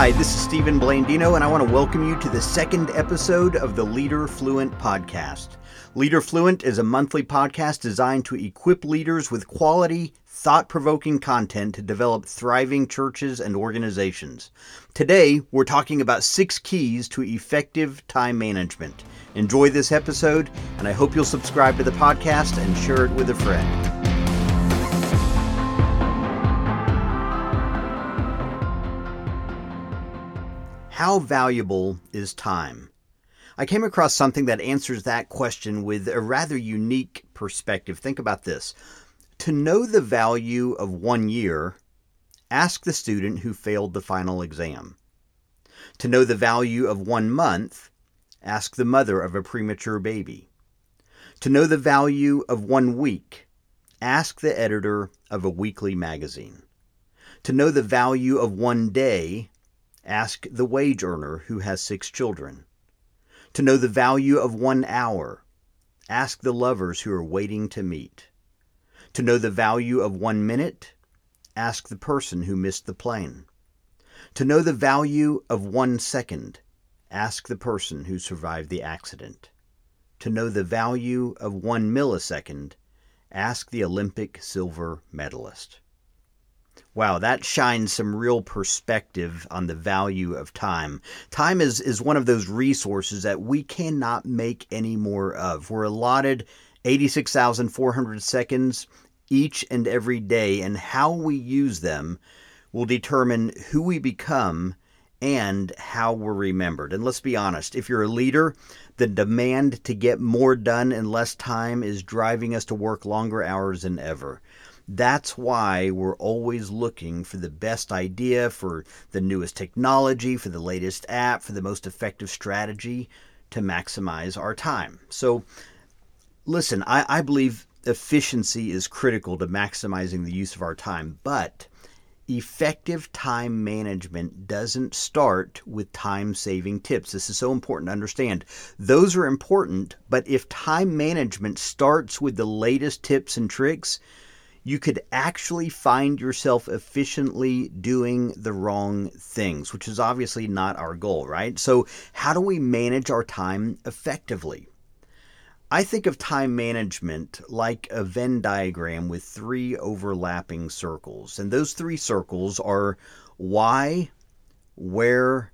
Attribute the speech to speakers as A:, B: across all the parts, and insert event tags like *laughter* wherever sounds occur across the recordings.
A: Hi, this is Stephen Blandino, and I want to welcome you to the second episode of the Leader Fluent podcast. Leader Fluent is a monthly podcast designed to equip leaders with quality, thought provoking content to develop thriving churches and organizations. Today, we're talking about six keys to effective time management. Enjoy this episode, and I hope you'll subscribe to the podcast and share it with a friend. How valuable is time? I came across something that answers that question with a rather unique perspective. Think about this. To know the value of one year, ask the student who failed the final exam. To know the value of one month, ask the mother of a premature baby. To know the value of one week, ask the editor of a weekly magazine. To know the value of one day, Ask the wage earner who has six children. To know the value of one hour, ask the lovers who are waiting to meet. To know the value of one minute, ask the person who missed the plane. To know the value of one second, ask the person who survived the accident. To know the value of one millisecond, ask the Olympic silver medalist. Wow, that shines some real perspective on the value of time. Time is, is one of those resources that we cannot make any more of. We're allotted 86,400 seconds each and every day, and how we use them will determine who we become and how we're remembered. And let's be honest, if you're a leader, the demand to get more done in less time is driving us to work longer hours than ever. That's why we're always looking for the best idea, for the newest technology, for the latest app, for the most effective strategy to maximize our time. So, listen, I, I believe efficiency is critical to maximizing the use of our time, but effective time management doesn't start with time saving tips. This is so important to understand. Those are important, but if time management starts with the latest tips and tricks, you could actually find yourself efficiently doing the wrong things, which is obviously not our goal, right? So, how do we manage our time effectively? I think of time management like a Venn diagram with three overlapping circles. And those three circles are why, where,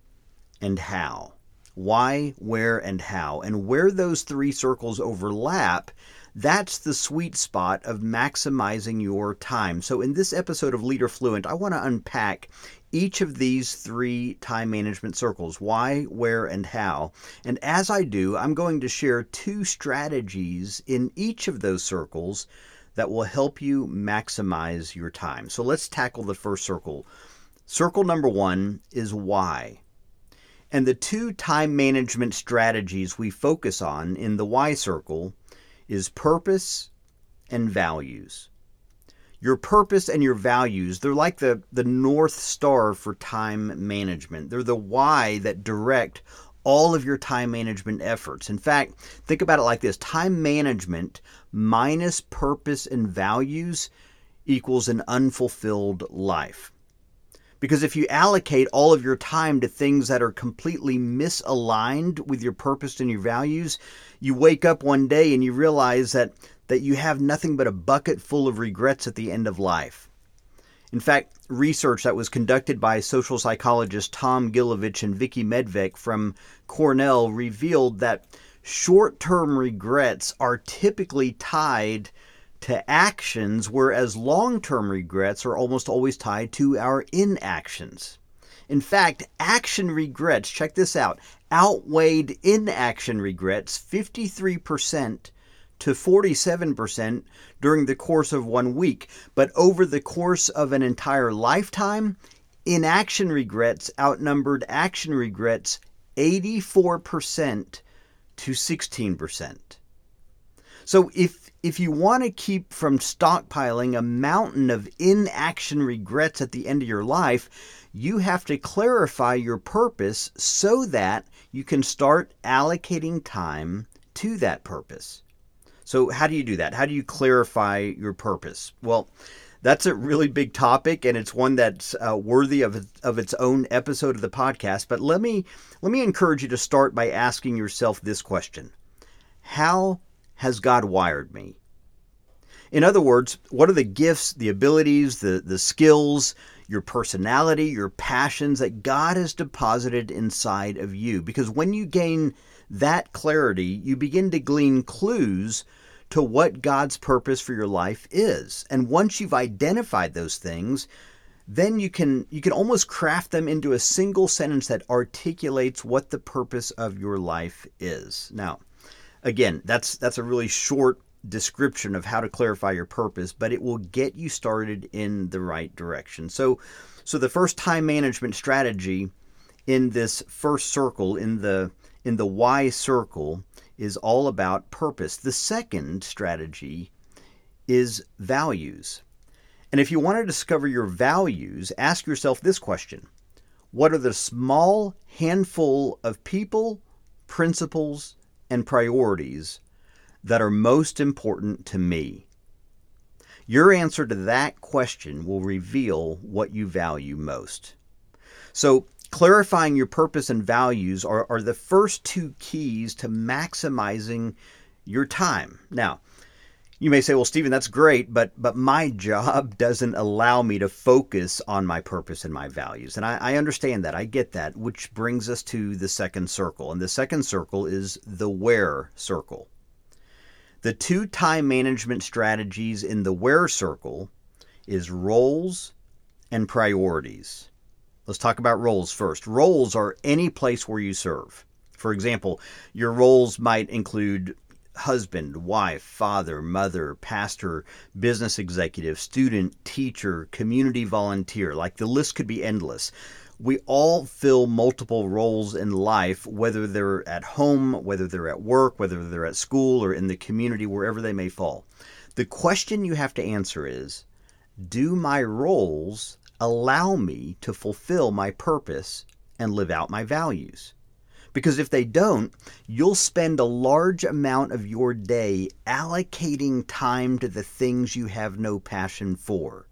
A: and how. Why, where, and how. And where those three circles overlap that's the sweet spot of maximizing your time. So, in this episode of Leader Fluent, I want to unpack each of these three time management circles why, where, and how. And as I do, I'm going to share two strategies in each of those circles that will help you maximize your time. So, let's tackle the first circle. Circle number one is why. And the two time management strategies we focus on in the why circle is purpose and values. Your purpose and your values, they're like the, the North Star for time management. They're the why that direct all of your time management efforts. In fact, think about it like this time management minus purpose and values equals an unfulfilled life. Because if you allocate all of your time to things that are completely misaligned with your purpose and your values, you wake up one day and you realize that, that you have nothing but a bucket full of regrets at the end of life. In fact, research that was conducted by social psychologists Tom Gilovich and Vicky Medvec from Cornell revealed that short term regrets are typically tied to actions, whereas long term regrets are almost always tied to our inactions. In fact, action regrets, check this out, outweighed inaction regrets 53% to 47% during the course of one week. But over the course of an entire lifetime, inaction regrets outnumbered action regrets 84% to 16%. So if if you want to keep from stockpiling a mountain of inaction regrets at the end of your life, you have to clarify your purpose so that you can start allocating time to that purpose. So, how do you do that? How do you clarify your purpose? Well, that's a really big topic, and it's one that's uh, worthy of of its own episode of the podcast. But let me let me encourage you to start by asking yourself this question: How has God wired me? In other words, what are the gifts, the abilities, the the skills, your personality, your passions that God has deposited inside of you? Because when you gain that clarity, you begin to glean clues to what God's purpose for your life is. And once you've identified those things, then you can you can almost craft them into a single sentence that articulates what the purpose of your life is. Now, again, that's that's a really short description of how to clarify your purpose, but it will get you started in the right direction. So so the first time management strategy in this first circle in the in the why circle is all about purpose. The second strategy is values. And if you want to discover your values, ask yourself this question What are the small handful of people, principles, and priorities that are most important to me? Your answer to that question will reveal what you value most. So, clarifying your purpose and values are, are the first two keys to maximizing your time. Now, you may say, well, Stephen, that's great, but but my job *laughs* doesn't allow me to focus on my purpose and my values. And I, I understand that. I get that, which brings us to the second circle. And the second circle is the where circle. The two time management strategies in the where circle is roles and priorities. Let's talk about roles first. Roles are any place where you serve. For example, your roles might include husband, wife, father, mother, pastor, business executive, student, teacher, community volunteer. Like the list could be endless. We all fill multiple roles in life, whether they're at home, whether they're at work, whether they're at school, or in the community, wherever they may fall. The question you have to answer is Do my roles allow me to fulfill my purpose and live out my values. Because if they don't, you'll spend a large amount of your day allocating time to the things you have no passion for.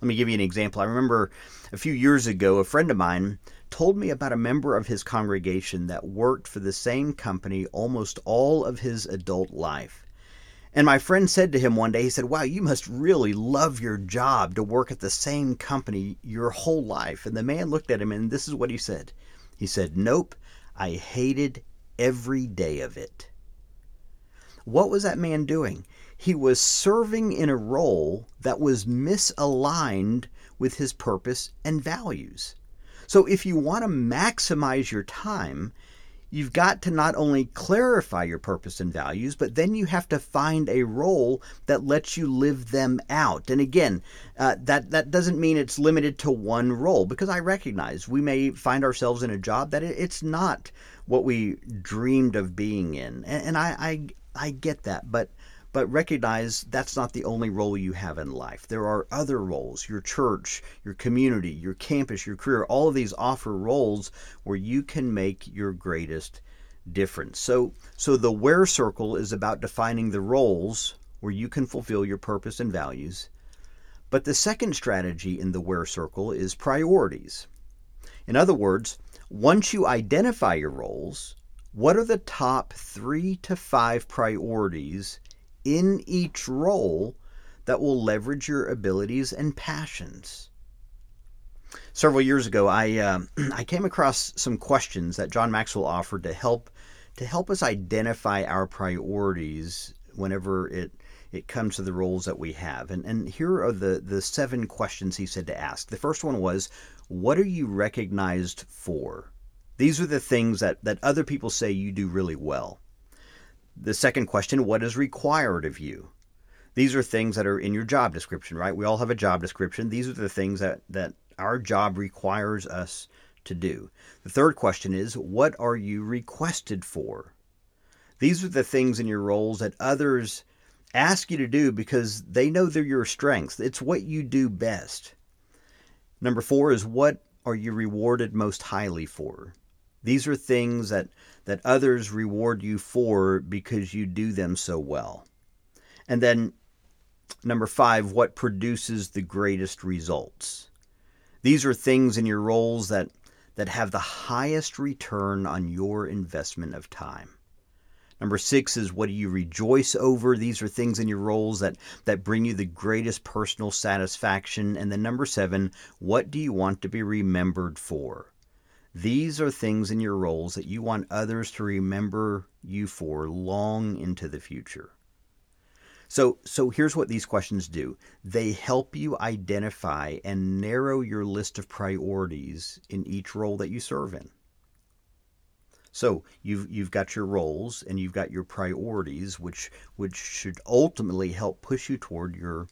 A: Let me give you an example. I remember a few years ago, a friend of mine told me about a member of his congregation that worked for the same company almost all of his adult life. And my friend said to him one day, he said, Wow, you must really love your job to work at the same company your whole life. And the man looked at him, and this is what he said He said, Nope, I hated every day of it. What was that man doing? He was serving in a role that was misaligned with his purpose and values. So, if you want to maximize your time, you've got to not only clarify your purpose and values, but then you have to find a role that lets you live them out. And again, uh, that that doesn't mean it's limited to one role because I recognize we may find ourselves in a job that it's not what we dreamed of being in, and, and I, I I get that, but but recognize that's not the only role you have in life. There are other roles your church, your community, your campus, your career. All of these offer roles where you can make your greatest difference. So, so the where circle is about defining the roles where you can fulfill your purpose and values. But the second strategy in the where circle is priorities. In other words, once you identify your roles, what are the top three to five priorities in each role that will leverage your abilities and passions. Several years ago, I uh, *clears throat* I came across some questions that John Maxwell offered to help to help us identify our priorities whenever it it comes to the roles that we have. And and here are the the seven questions he said to ask. The first one was, what are you recognized for? These are the things that that other people say you do really well. The second question, what is required of you? These are things that are in your job description, right? We all have a job description. These are the things that, that our job requires us to do. The third question is, what are you requested for? These are the things in your roles that others ask you to do because they know they're your strengths. It's what you do best. Number four is, what are you rewarded most highly for? These are things that, that others reward you for because you do them so well. And then Number five, what produces the greatest results? These are things in your roles that, that have the highest return on your investment of time. Number six is what do you rejoice over? These are things in your roles that, that bring you the greatest personal satisfaction. And then number seven, what do you want to be remembered for? These are things in your roles that you want others to remember you for long into the future. So, so here's what these questions do. They help you identify and narrow your list of priorities in each role that you serve in. So you've you've got your roles and you've got your priorities, which which should ultimately help push you toward your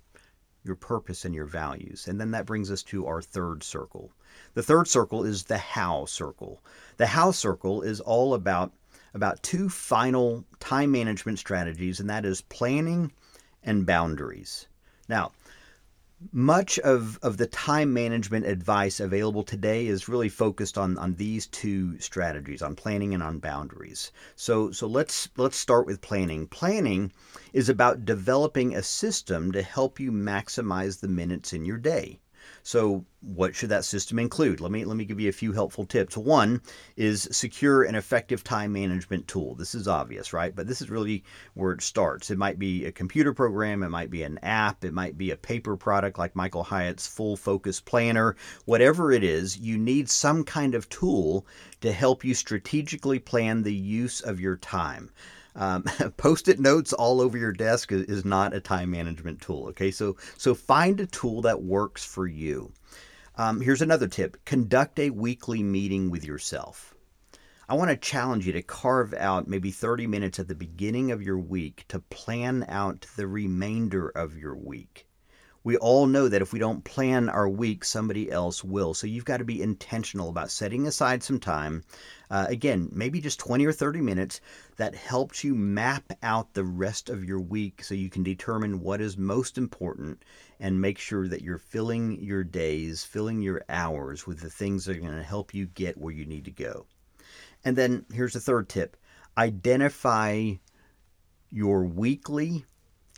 A: your purpose and your values. And then that brings us to our third circle. The third circle is the how circle. The how circle is all about about two final time management strategies, and that is planning and boundaries. Now, much of, of the time management advice available today is really focused on, on these two strategies on planning and on boundaries so so let's let's start with planning planning is about developing a system to help you maximize the minutes in your day so what should that system include? Let me let me give you a few helpful tips. One is secure and effective time management tool. This is obvious, right? But this is really where it starts. It might be a computer program, it might be an app, it might be a paper product like Michael Hyatt's Full Focus Planner. Whatever it is, you need some kind of tool to help you strategically plan the use of your time. Um, *laughs* Post-it notes all over your desk is, is not a time management tool. Okay, so so find a tool that works for you. Um, here's another tip: conduct a weekly meeting with yourself. I want to challenge you to carve out maybe 30 minutes at the beginning of your week to plan out the remainder of your week we all know that if we don't plan our week, somebody else will. So you've got to be intentional about setting aside some time. Uh, again, maybe just 20 or 30 minutes that helps you map out the rest of your week so you can determine what is most important and make sure that you're filling your days, filling your hours with the things that are going to help you get where you need to go. And then here's the third tip identify your weekly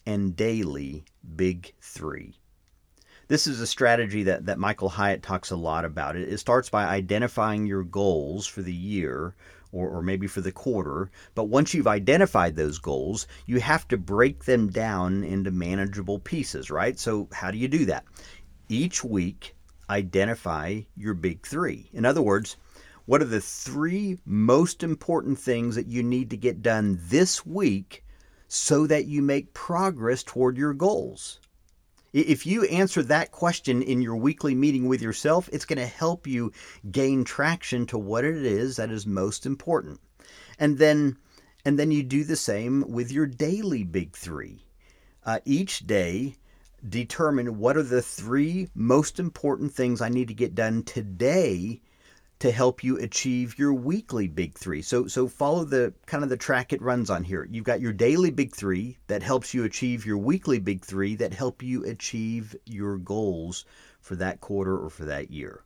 A: and daily big three. This is a strategy that, that Michael Hyatt talks a lot about. It, it starts by identifying your goals for the year or, or maybe for the quarter. But once you've identified those goals, you have to break them down into manageable pieces, right? So, how do you do that? Each week, identify your big three. In other words, what are the three most important things that you need to get done this week so that you make progress toward your goals. If you answer that question in your weekly meeting with yourself, it's going to help you gain traction to what it is that is most important. And then and then you do the same with your daily big 3. Uh, each day determine what are the three most important things I need to get done today to help you achieve your weekly big three. So so follow the kind of the track it runs on here. You've got your daily big three that helps you achieve your weekly big three that help you achieve your goals for that quarter or for that year.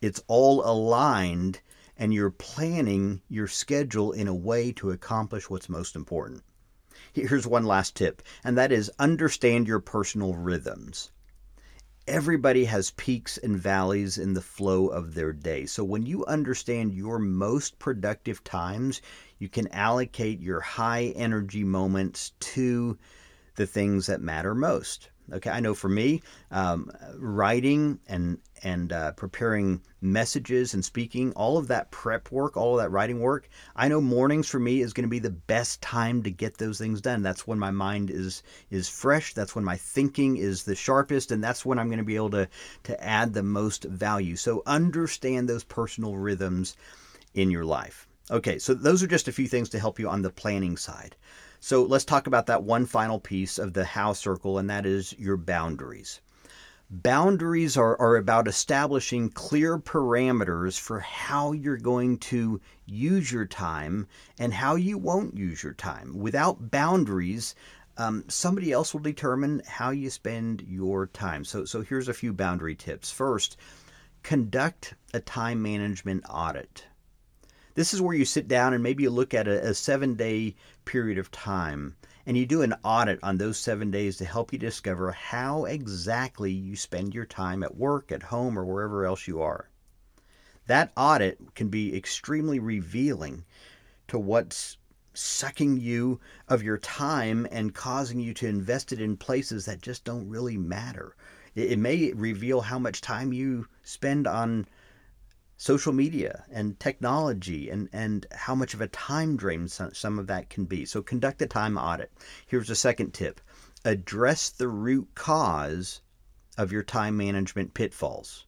A: It's all aligned and you're planning your schedule in a way to accomplish what's most important. Here's one last tip, and that is understand your personal rhythms everybody has peaks and valleys in the flow of their day. So when you understand your most productive times, you can allocate your high energy moments to the things that matter most. Okay, I know for me, um, writing and and uh, preparing messages and speaking, all of that prep work, all of that writing work, I know mornings for me is going to be the best time to get those things done. That's when my mind is is fresh. That's when my thinking is the sharpest, and that's when I'm going to be able to to add the most value. So understand those personal rhythms in your life. Okay, so those are just a few things to help you on the planning side. So let's talk about that one final piece of the how circle, and that is your boundaries. Boundaries are, are about establishing clear parameters for how you're going to use your time and how you won't use your time. Without boundaries, um, somebody else will determine how you spend your time. So, so here's a few boundary tips. First, conduct a time management audit. This is where you sit down and maybe you look at a, a seven day period of time and you do an audit on those seven days to help you discover how exactly you spend your time at work, at home, or wherever else you are. That audit can be extremely revealing to what's sucking you of your time and causing you to invest it in places that just don't really matter. It, may reveal how much time you spend on social media and technology and, and how much of a time drain some, some of that can be. So conduct a time audit. Here's a second tip. Address the root cause of your time management pitfalls.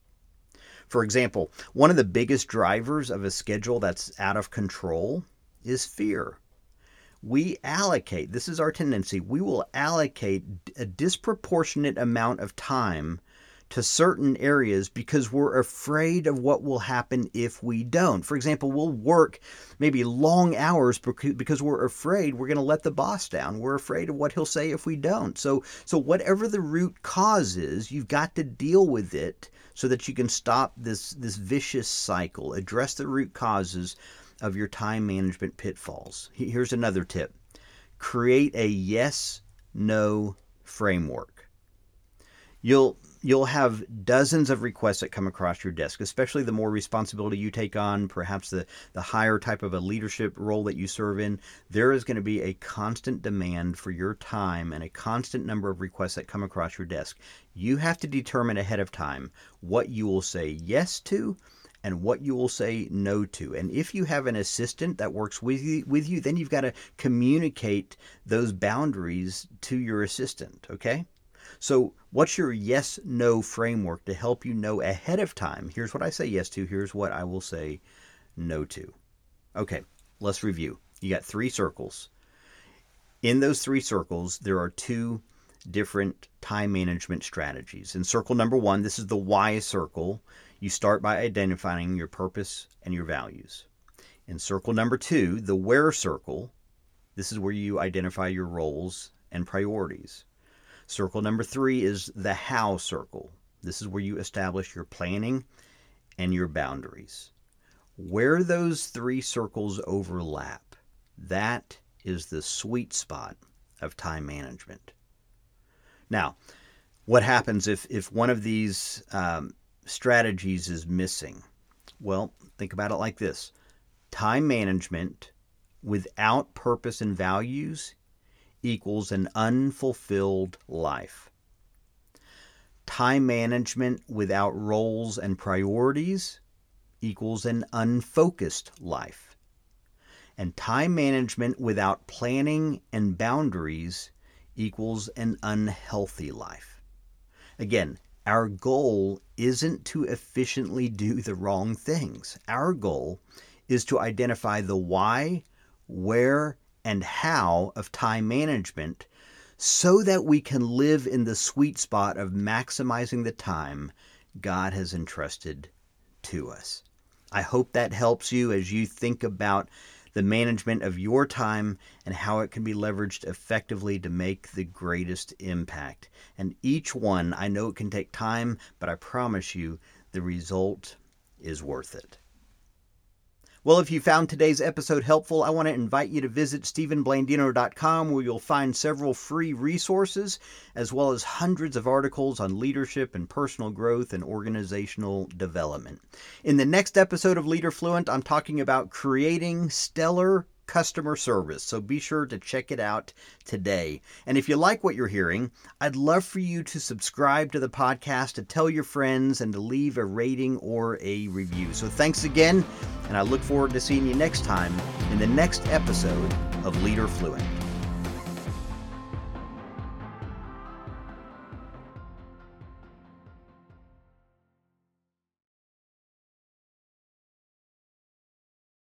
A: For example, one of the biggest drivers of a schedule that's out of control is fear. We allocate, this is our tendency, we will allocate a disproportionate amount of time to certain areas because we're afraid of what will happen if we don't. For example, we'll work maybe long hours because we're afraid we're going to let the boss down. We're afraid of what he'll say if we don't. So so whatever the root cause is, you've got to deal with it so that you can stop this this vicious cycle. Address the root causes of your time management pitfalls. Here's another tip. Create a yes no framework. You'll you'll have dozens of requests that come across your desk, especially the more responsibility you take on, perhaps the, the higher type of a leadership role that you serve in. There is going to be a constant demand for your time and a constant number of requests that come across your desk. You have to determine ahead of time what you will say yes to and what you will say no to. And if you have an assistant that works with you, with you then you've got to communicate those boundaries to your assistant, okay? So, what's your yes no framework to help you know ahead of time? Here's what I say yes to, here's what I will say no to. Okay, let's review. You got three circles. In those three circles, there are two different time management strategies. In circle number one, this is the why circle. You start by identifying your purpose and your values. In circle number two, the where circle, this is where you identify your roles and priorities. Circle number three is the how circle. This is where you establish your planning and your boundaries. Where those three circles overlap, that is the sweet spot of time management. Now, what happens if, if one of these um, strategies is missing? Well, think about it like this time management without purpose and values equals an unfulfilled life. Time management without roles and priorities equals an unfocused life. And time management without planning and boundaries equals an unhealthy life. Again, our goal isn't to efficiently do the wrong things. Our goal is to identify the why, where, and how of time management so that we can live in the sweet spot of maximizing the time God has entrusted to us. I hope that helps you as you think about the management of your time and how it can be leveraged effectively to make the greatest impact. And each one, I know it can take time, but I promise you the result is worth it. Well, if you found today's episode helpful, I want to invite you to visit StephenBlandino.com where you'll find several free resources as well as hundreds of articles on leadership and personal growth and organizational development. In the next episode of Leader Fluent, I'm talking about creating stellar customer service. So be sure to check it out today. And if you like what you're hearing, I'd love for you to subscribe to the podcast, to tell your friends, and to leave a rating or a review. So thanks again, and I look forward to seeing you next time in the next episode of Leader Fluent.